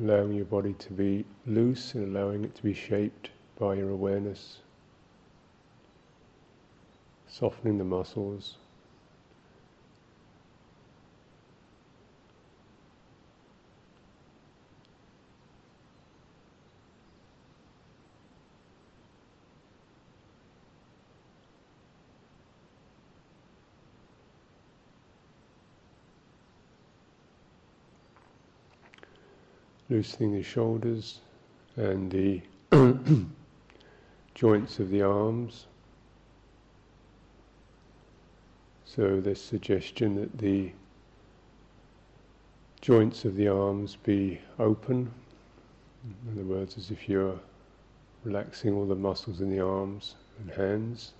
allowing your body to be loose and allowing it to be shaped by your awareness, softening the muscles. Loosening the shoulders and the joints of the arms. So this suggestion that the joints of the arms be open, in other words, as if you're relaxing all the muscles in the arms and hands.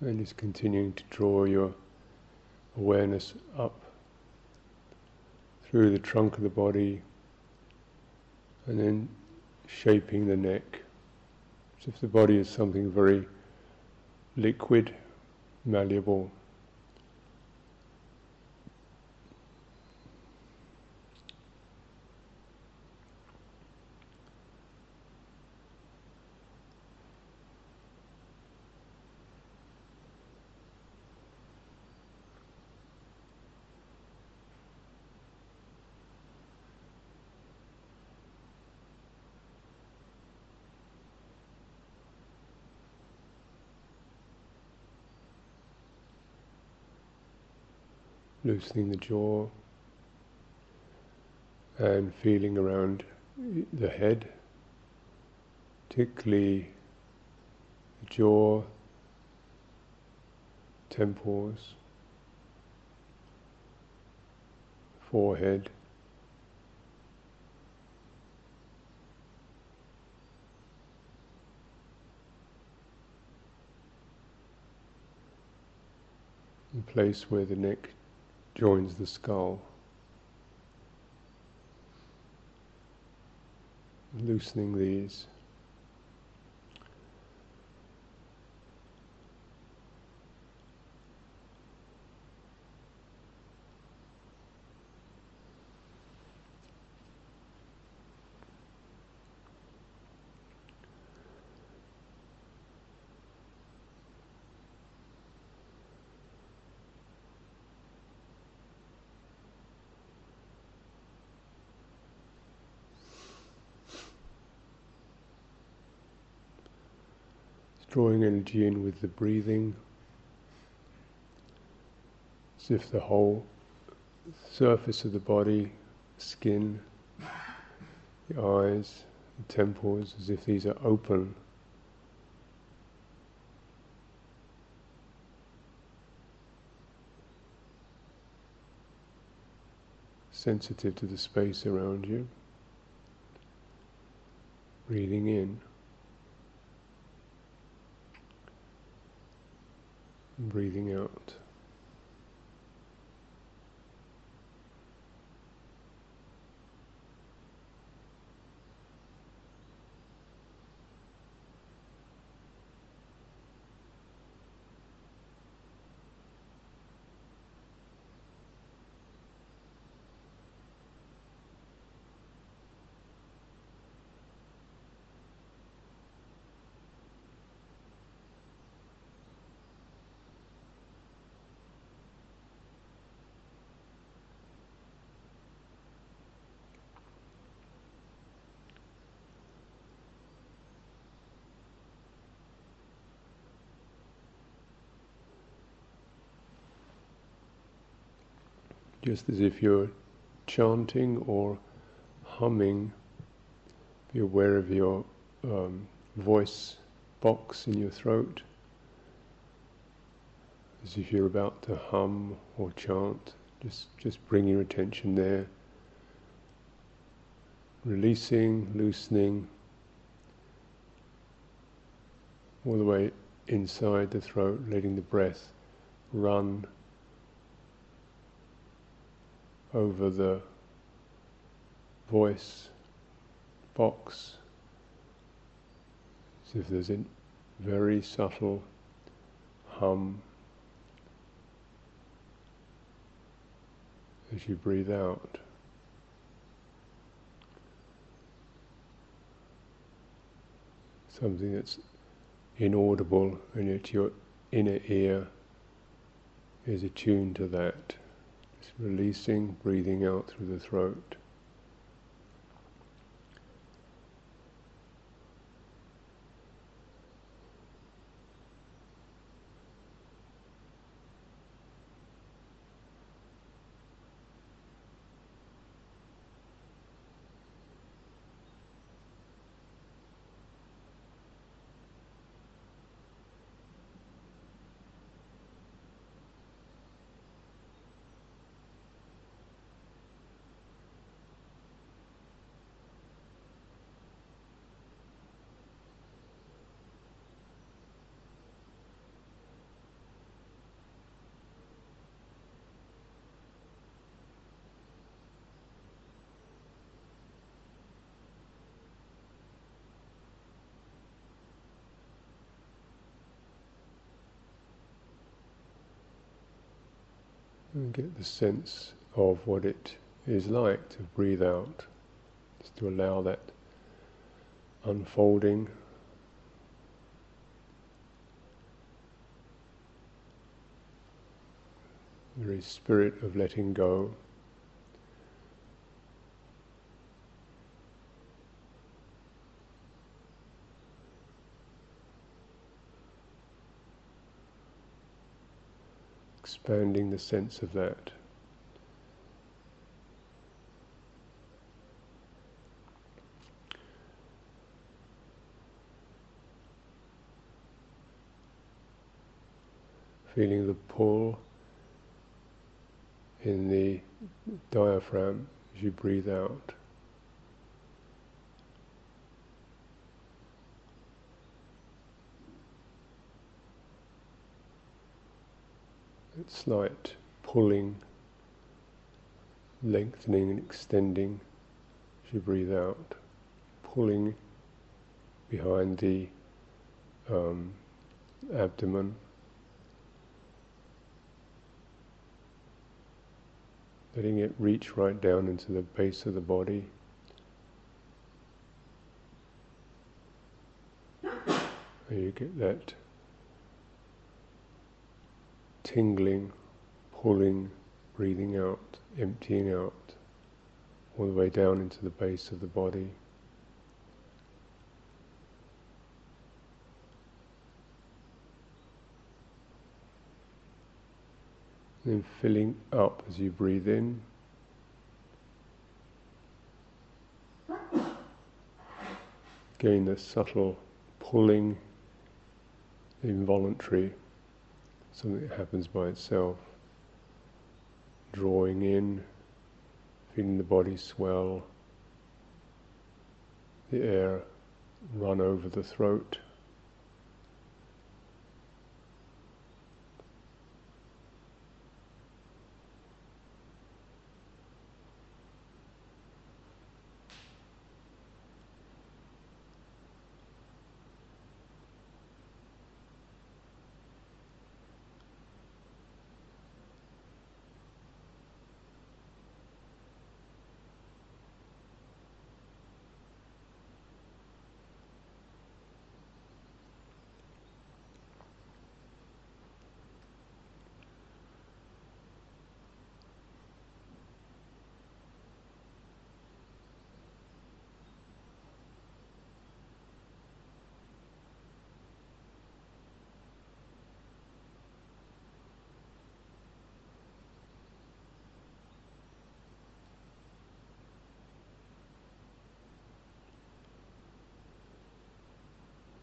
And just continuing to draw your awareness up through the trunk of the body and then shaping the neck. As if the body is something very liquid, malleable. Loosening the jaw and feeling around the head, particularly the jaw, temples, forehead. Place where the neck joins the skull. Loosening these. Drawing energy in with the breathing, as if the whole surface of the body, skin, the eyes, the temples, as if these are open. Sensitive to the space around you. Breathing in. Breathing out. Just as if you're chanting or humming, be aware of your um, voice box in your throat, as if you're about to hum or chant. Just, just bring your attention there, releasing, loosening, all the way inside the throat, letting the breath run over the voice box, as if there's a very subtle hum as you breathe out. Something that's inaudible and yet your inner ear is attuned to that. Releasing, breathing out through the throat. And get the sense of what it is like to breathe out, just to allow that unfolding. The very spirit of letting go. Expanding the sense of that. Feeling the pull in the diaphragm as you breathe out. Slight pulling, lengthening and extending as you breathe out, pulling behind the um, abdomen. Letting it reach right down into the base of the body. You get that tingling, pulling, breathing out, emptying out, all the way down into the base of the body. Then filling up as you breathe in. Again, the subtle pulling, involuntary something that happens by itself. Drawing in, feeling the body swell, the air run over the throat.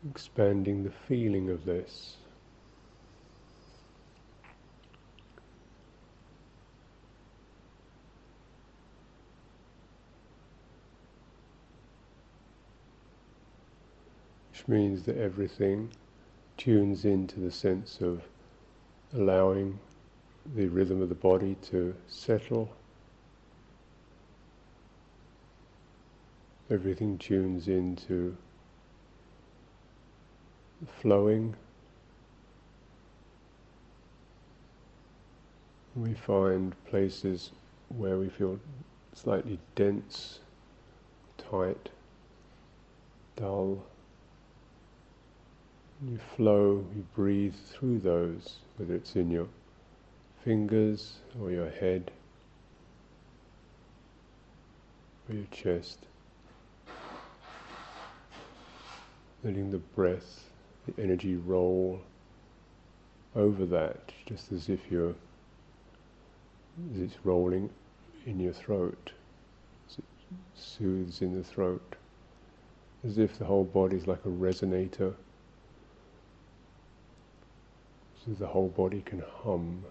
Expanding the feeling of this. Which means that everything tunes into the sense of allowing the rhythm of the body to settle everything tunes into flowing. We find places where we feel slightly dense, tight, dull. You flow, you breathe through those, whether it's in your fingers or your head or your chest. Letting the breath, the energy roll over that, just as if you're, as it's rolling in your throat, as it soothes in the throat, as if the whole body is like a resonator, so the whole body can hum.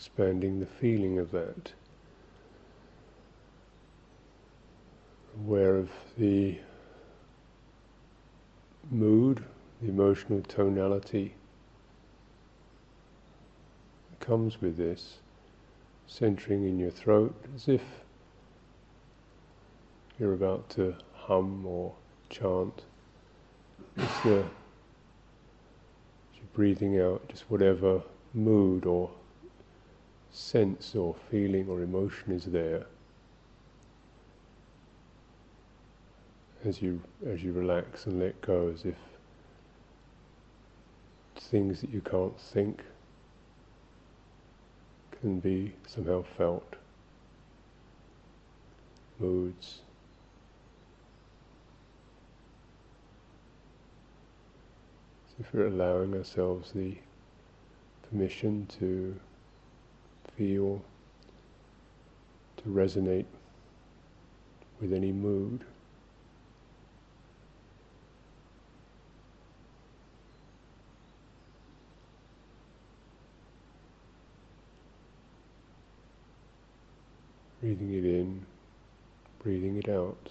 Expanding the feeling of that. Aware of the mood, the emotional tonality that comes with this, centering in your throat as if you're about to hum or chant. It's the, breathing out just whatever mood or sense or feeling or emotion is there as you as you relax and let go as if things that you can't think can be somehow felt. Moods. So if we're allowing ourselves the permission to feel, to resonate with any mood. Breathing it in, breathing it out.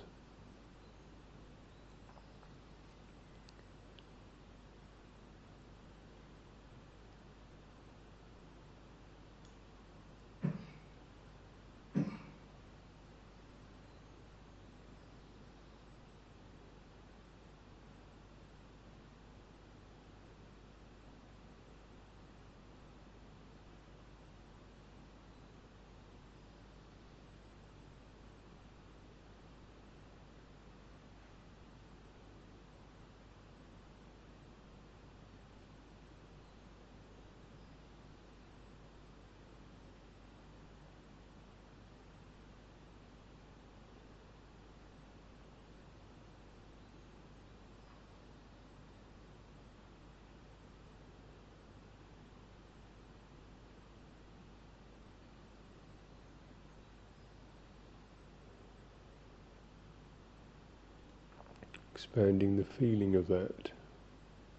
Expanding the feeling of that,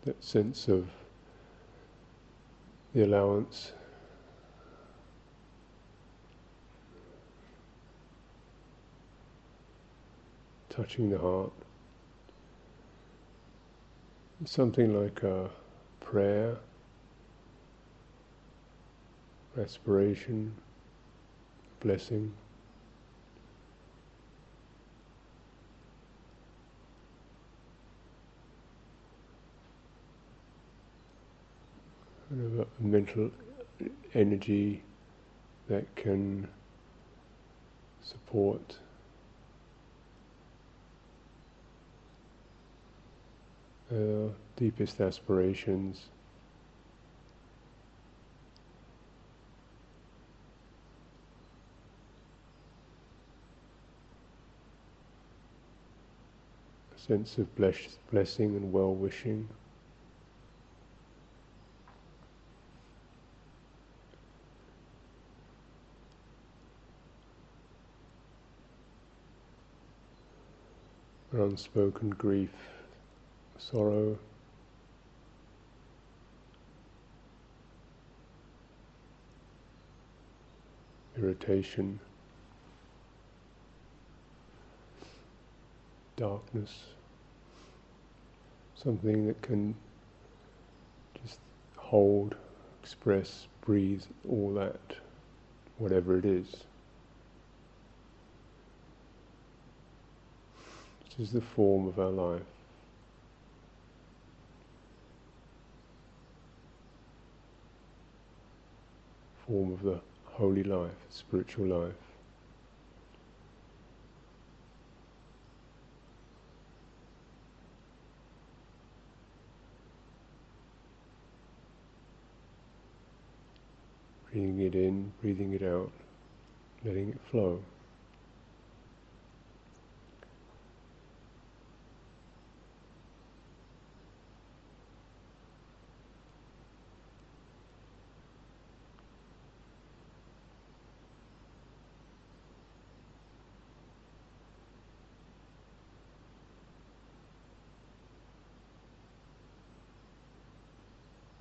that sense of the allowance touching the heart. Something like a prayer, aspiration, blessing. Kind of a mental energy that can support uh, deepest aspirations. A sense of bless- blessing and well wishing. Unspoken grief sorrow, irritation, darkness, something that can just hold, express, breathe, all that, whatever it is. This is the form of our life. form of the holy life, spiritual life. Breathing it in, breathing it out, letting it flow.